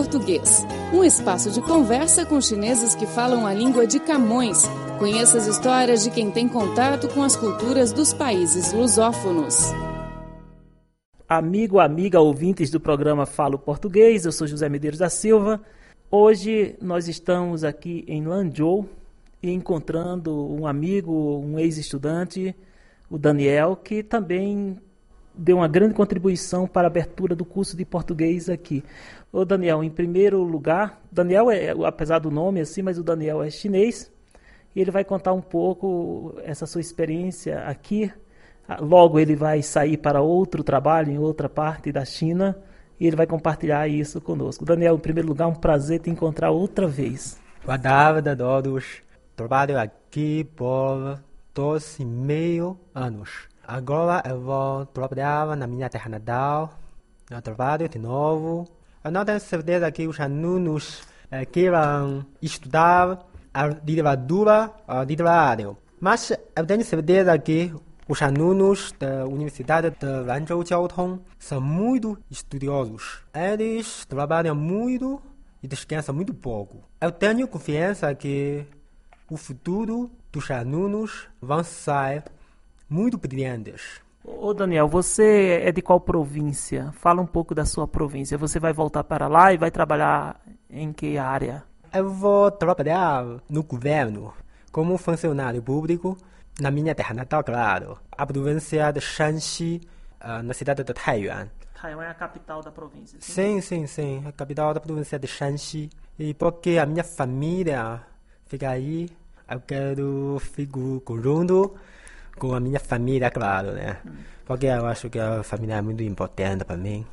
Português, um espaço de conversa com chineses que falam a língua de Camões. Conheça as histórias de quem tem contato com as culturas dos países lusófonos. Amigo, amiga, ouvintes do programa Falo Português, eu sou José Medeiros da Silva. Hoje nós estamos aqui em Lanzhou e encontrando um amigo, um ex-estudante, o Daniel, que também deu uma grande contribuição para a abertura do curso de português aqui. O Daniel, em primeiro lugar, Daniel é, apesar do nome assim, mas o Daniel é chinês, e ele vai contar um pouco essa sua experiência aqui. Ah, logo ele vai sair para outro trabalho em outra parte da China e ele vai compartilhar isso conosco. Daniel, em primeiro lugar, um prazer te encontrar outra vez. Boa tarde a todos. Trabalho aqui por dois e meio anos. Agora eu vou trabalhar na minha terra natal. Eu trabalho de novo. Eu não tenho certeza que os alunos eh, queiram estudar a literatura literária. Mas eu tenho certeza que os alunos da Universidade de Lanzhou Jiaotong são muito estudiosos. Eles trabalham muito e descansam muito pouco. Eu tenho confiança que o futuro dos alunos vão ser muito brilhantes. Ô Daniel, você é de qual província? Fala um pouco da sua província. Você vai voltar para lá e vai trabalhar em que área? Eu vou trabalhar no governo como funcionário público na minha terra natal, claro. A província de Shanxi, uh, na cidade de Taiyuan. Taiyuan é a capital da província. Sim, sim, sim. A capital da província de Shanxi. E porque a minha família fica aí, eu quero ficar junto com a minha família, claro, né? Porque eu acho que a família é muito importante para mim.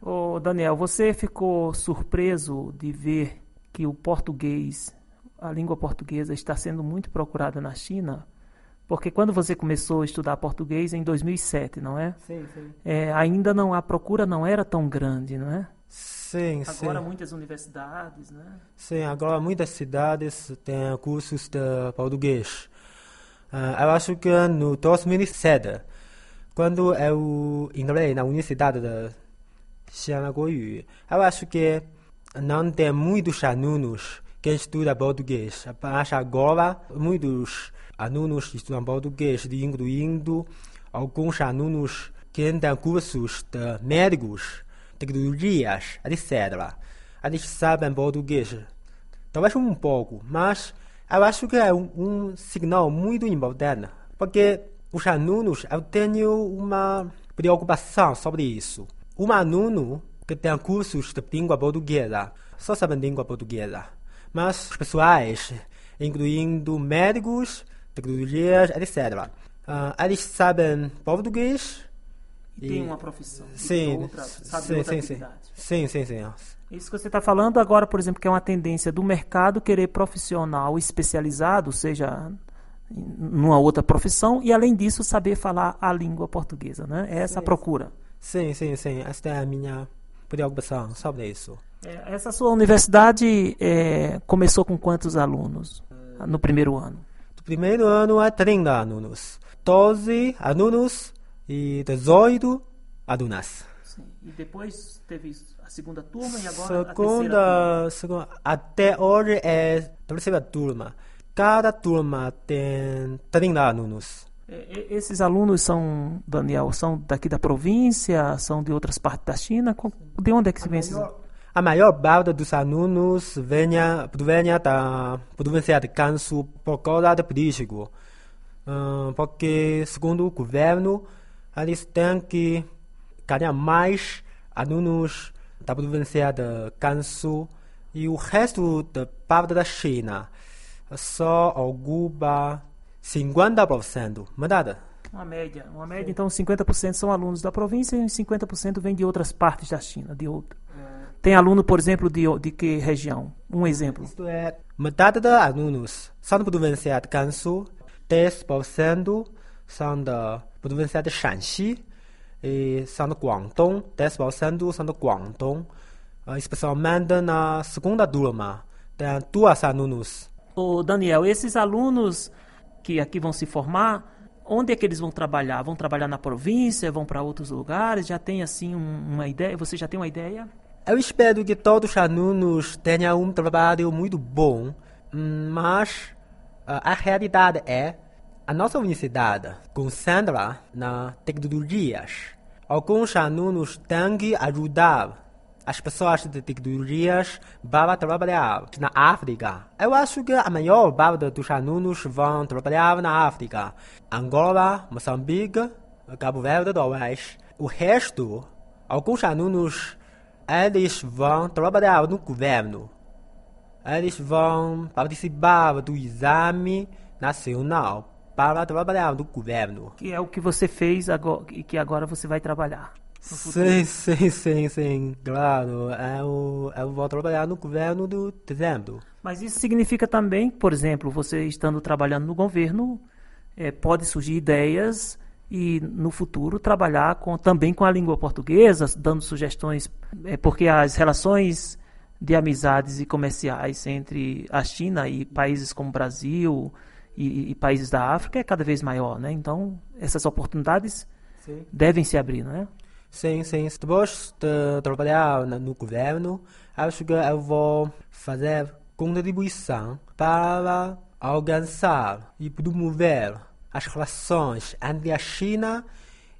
Ô Daniel, você ficou surpreso de ver que o português, a língua portuguesa, está sendo muito procurada na China? Porque quando você começou a estudar português em 2007, não é? Sim, sim. É, ainda não a procura não era tão grande, não é? Sim, agora sim. Agora muitas universidades, né? Sim, agora muitas cidades têm cursos de português. Uh, eu acho que no 2007, quando eu entrei na Universidade de Xianagoyu, eu acho que não tem muitos alunos que estudam português. Mas agora, muitos alunos estudam português, incluindo alguns alunos que têm cursos de médicos, tecnologias, etc. Eles sabem português, talvez um pouco, mas eu acho que é um, um sinal muito importante, porque os alunos, eu tenho uma preocupação sobre isso. Um aluno que tem cursos de língua portuguesa só sabe língua portuguesa, mas os pessoais, incluindo médicos, tecnologias, etc., uh, eles sabem português. E, e tem uma profissão. Sim, outra, sim, sim, sim, sim, sim, sim. Isso que você está falando agora, por exemplo, que é uma tendência do mercado querer profissional especializado, seja numa outra profissão, e além disso saber falar a língua portuguesa, né? É essa sim, a procura. Sim, sim, sim. Essa é a minha preocupação sobre isso. É, essa sua universidade é, começou com quantos alunos no primeiro ano? No primeiro ano é 30 alunos. 12 alunos e 18 alunas. Sim. E depois teve a segunda turma e agora segunda, a segunda Até hoje é a terceira turma. Cada turma tem 30 alunos. Esses alunos são, Daniel, são daqui da província, são de outras partes da China? De onde é que se vem esses A maior parte dos alunos vem, vem da província de Gansu por causa do político. Um, porque, segundo o governo, eles têm que ganhar mais alunos da província de Gansu e o resto da parte da China só ocupa 50%, verdade? Uma média, uma média. Então, 50% são alunos da província e 50% vêm de outras partes da China, de outra. É. Tem aluno, por exemplo, de, de que região? Um exemplo. Isto é, metade dos alunos são da província de Gansu, 10% são da província de Shanxi, e são de Guangdong, 10% são de Guangdong. Especialmente na segunda turma, tem duas alunos. Ô Daniel, esses alunos que aqui vão se formar, onde é que eles vão trabalhar? Vão trabalhar na província? Vão para outros lugares? Já tem assim um, uma ideia? Você já tem uma ideia? Eu espero que todos os alunos tenham um trabalho muito bom, hum, mas a realidade é a nossa universidade concentra nas tecnologias. Alguns alunos têm que ajudar as pessoas de tecnologias para trabalhar na África. Eu acho que a maior parte dos alunos vão trabalhar na África. Angola, Moçambique, Cabo Verde do Oeste. O resto, alguns alunos, eles vão trabalhar no governo. Eles vão participar do exame nacional para trabalhar no governo. Que é o que você fez agora, e que agora você vai trabalhar. Sim, sim, sim, sim, claro. Eu, eu vou trabalhar no governo do dezembro. Mas isso significa também, por exemplo, você estando trabalhando no governo, é, pode surgir ideias e no futuro trabalhar com, também com a língua portuguesa, dando sugestões, é, porque as relações de amizades e comerciais entre a China e países como Brasil e, e países da África é cada vez maior, né? Então essas oportunidades sim. devem se abrir, não é? Sim, sim. Depois de trabalhar no governo, acho que eu vou fazer contribuição para alcançar e promover as relações entre a China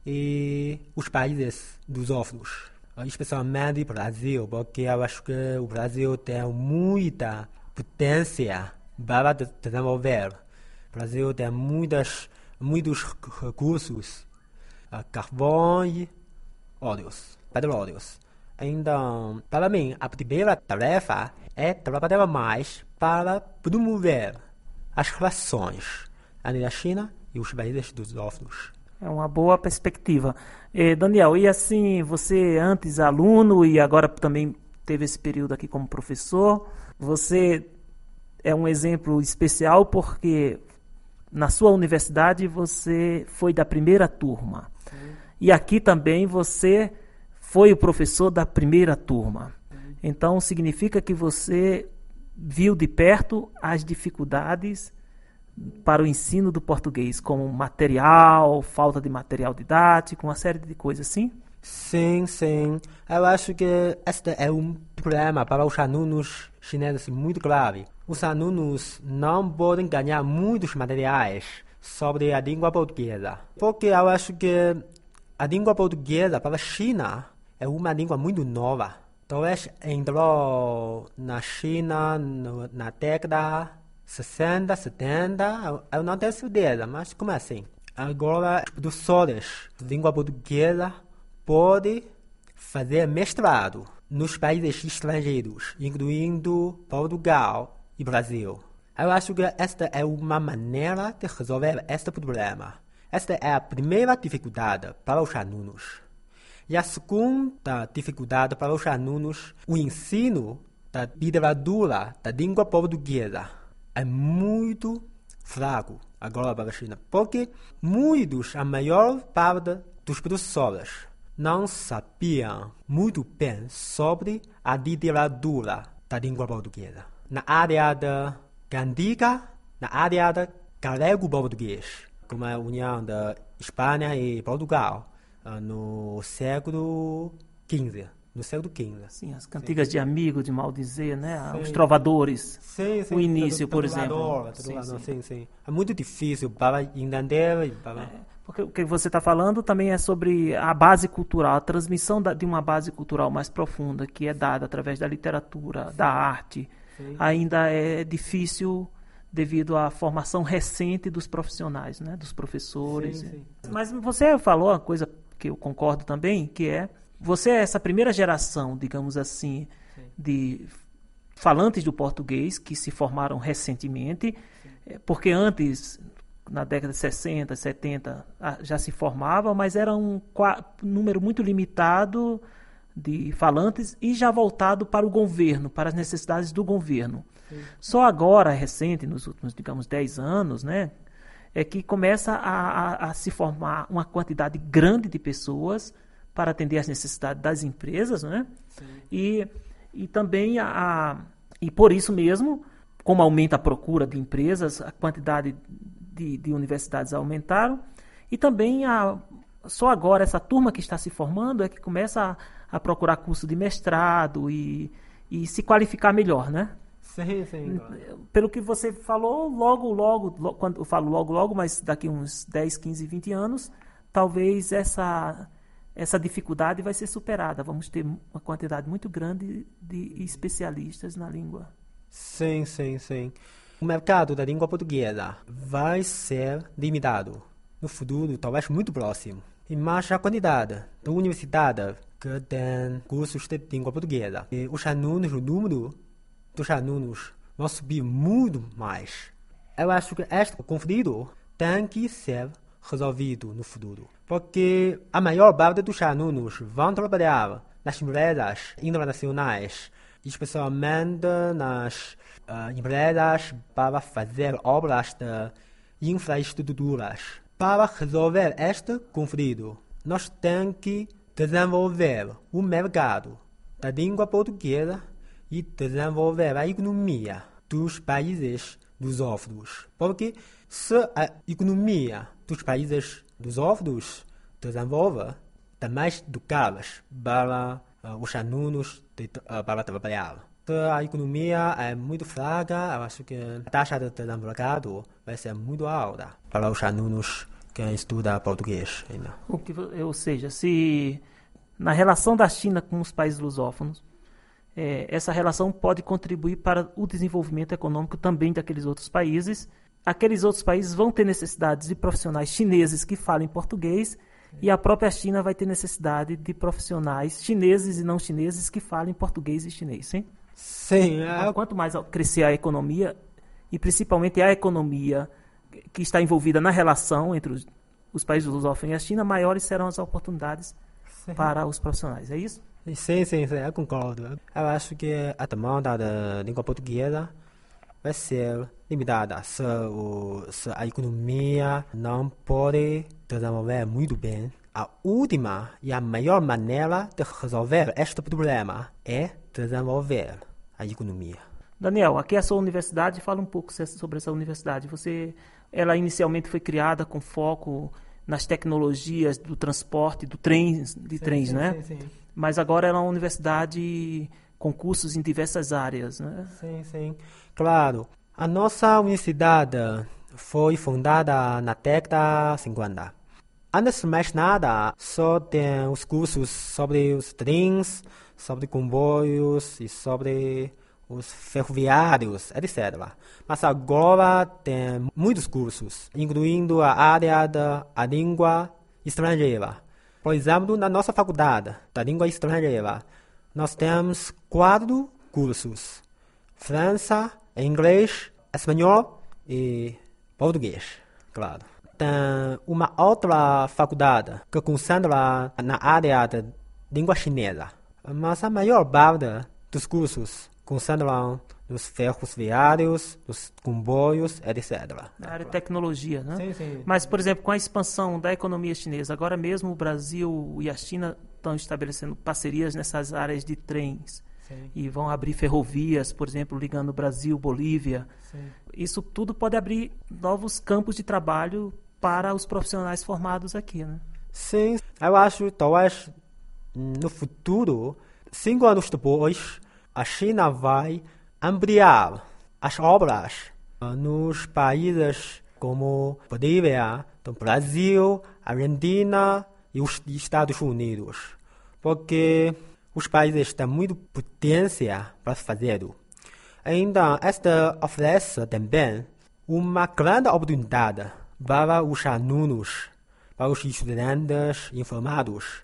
e os países dos lusófonos, especialmente o Brasil, porque eu acho que o Brasil tem muita potência para desenvolver. O Brasil tem muitas, muitos recursos, carvão e óleos, petróleos. Então, para mim, a primeira tarefa é trabalhar mais para promover as relações entre a China e os países dos lusófonos. É uma boa perspectiva. Eh, Daniel, e assim, você antes aluno e agora também teve esse período aqui como professor, você é um exemplo especial porque na sua universidade você foi da primeira turma. E aqui também você foi o professor da primeira turma. Então significa que você viu de perto as dificuldades para o ensino do português, como material, falta de material didático, uma série de coisas assim? Sim, sim. Eu acho que este é um problema para os alunos chineses muito grave. Os alunos não podem ganhar muitos materiais sobre a língua portuguesa, porque eu acho que a língua portuguesa para a China é uma língua muito nova. Talvez entrou na China no, na década 60, 70, eu não tenho certeza, mas como assim? Agora, os professores de língua portuguesa podem fazer mestrado nos países estrangeiros, incluindo Portugal e Brasil. Eu acho que esta é uma maneira de resolver este problema. Esta é a primeira dificuldade para os alunos. E a segunda dificuldade para os alunos, o ensino da literatura da língua portuguesa é muito fraco agora para a China, porque muitos, a maior parte dos professores não sabiam muito bem sobre a literatura da língua portuguesa. Na área da candiga, na área da galego-português como a união da Espanha e Portugal no século XV. No século XV. Sim, as cantigas sim. de amigo, de maldizer, né? Sim. Os trovadores. Sim, sim. O início, por exemplo. Sim, sim. sim, sim. É muito difícil para entender. Para... É, porque o que você está falando também é sobre a base cultural, a transmissão de uma base cultural mais profunda que é dada através da literatura, da arte. Ainda é difícil devido à formação recente dos profissionais, né, dos professores. Sim, sim. Mas você falou uma coisa que eu concordo também, que é você é essa primeira geração, digamos assim, sim. de falantes do português que se formaram recentemente, eh, porque antes na década de 60, 70 já se formava, mas era um número muito limitado de falantes e já voltado para o governo, para as necessidades do governo. Só agora, recente, nos últimos, digamos, 10 anos, né, é que começa a, a, a, se formar uma quantidade grande de pessoas para atender às necessidades das empresas, né? E, e também a, a, e por isso mesmo, como aumenta a procura de empresas, a quantidade de, de universidades aumentaram e também a, só agora essa turma que está se formando é que começa a, a procurar curso de mestrado e, e se qualificar melhor, né? Sim, sim. Pelo que você falou, logo, logo, logo, quando eu falo logo, logo, mas daqui uns 10, 15, 20 anos, talvez essa essa dificuldade vai ser superada. Vamos ter uma quantidade muito grande de especialistas na língua. Sim, sim, sim. O mercado da língua portuguesa vai ser limitado no futuro, talvez muito próximo. E mais a quantidade da universidade que tem cursos de língua portuguesa. E os alunos, o número dos alunos vão subir muito mais. Eu acho que este conflito tem que ser resolvido no futuro. Porque a maior parte dos alunos vão trabalhar nas empresas internacionais, especialmente nas uh, empresas para fazer obras de infraestruturas. Para resolver este conflito, nós temos que desenvolver o mercado da língua portuguesa e desenvolver a economia dos países lusófonos. Porque se a economia dos países lusófonos desenvolve, também educá-los para uh, os alunos para trabalhar. Se a economia é muito fraca, eu acho que a taxa de desemprego vai ser muito alta para os alunos que estudam português ainda. Ou seja, se na relação da China com os países lusófonos, é, essa relação pode contribuir para o desenvolvimento econômico também daqueles outros países. Aqueles outros países vão ter necessidades de profissionais chineses que falem português e a própria China vai ter necessidade de profissionais chineses e não chineses que falem português e chinês, sim? Sim. Então, quanto mais crescer a economia, e principalmente a economia que está envolvida na relação entre os, os países lusófonos e a China, maiores serão as oportunidades sim. para os profissionais, é isso? Sim, sim, sim, eu concordo. Eu acho que a demanda da língua portuguesa vai ser limitada se, o, se a economia não pode desenvolver muito bem. A última e a melhor maneira de resolver este problema é desenvolver a economia. Daniel, aqui é a sua universidade, fala um pouco sobre essa universidade. Você, ela inicialmente foi criada com foco nas tecnologias do transporte, do trem, de sim, trens, sim, né? Sim, sim. Mas agora ela é uma universidade com cursos em diversas áreas, né? Sim, sim. Claro. A nossa universidade foi fundada na década 50. Antes de mais nada, só tem os cursos sobre os trens, sobre comboios e sobre os ferroviários, etc. Mas agora tem muitos cursos, incluindo a área da língua estrangeira. Por exemplo, na nossa faculdade da língua estrangeira, nós temos quatro cursos: França, inglês, espanhol e português, claro. Tem uma outra faculdade que concentra na área de língua chinesa, mas a maior parte dos cursos concentram nos ferros viários, nos comboios, etc. Na área de tecnologia, né? Sim, sim. Mas, por exemplo, com a expansão da economia chinesa, agora mesmo o Brasil e a China estão estabelecendo parcerias nessas áreas de trens. Sim. E vão abrir ferrovias, por exemplo, ligando Brasil, Bolívia. Sim. Isso tudo pode abrir novos campos de trabalho para os profissionais formados aqui, né? Sim, eu acho talvez no futuro, cinco anos depois, a China vai ampliar as obras nos países como Bolívia, do Brasil, Argentina e os Estados Unidos, porque os países têm muita potência para fazer. Então, esta oferece também uma grande oportunidade para os alunos, para os estudantes informados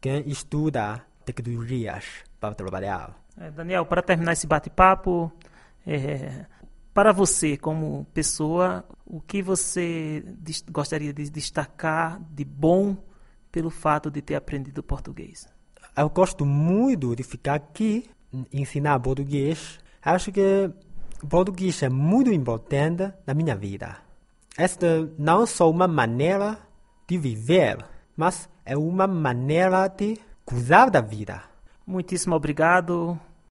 que estudam tecnologias para trabalhar. É, Daniel, para terminar esse bate-papo, é, para você como pessoa, o que você gostaria de destacar de bom pelo fato de ter aprendido português? Eu gosto muito de ficar aqui, ensinar português. Acho que português é muito importante na minha vida. Esta não é só uma maneira de viver, mas é uma maneira de cuidar da vida. Muitíssimo obrigado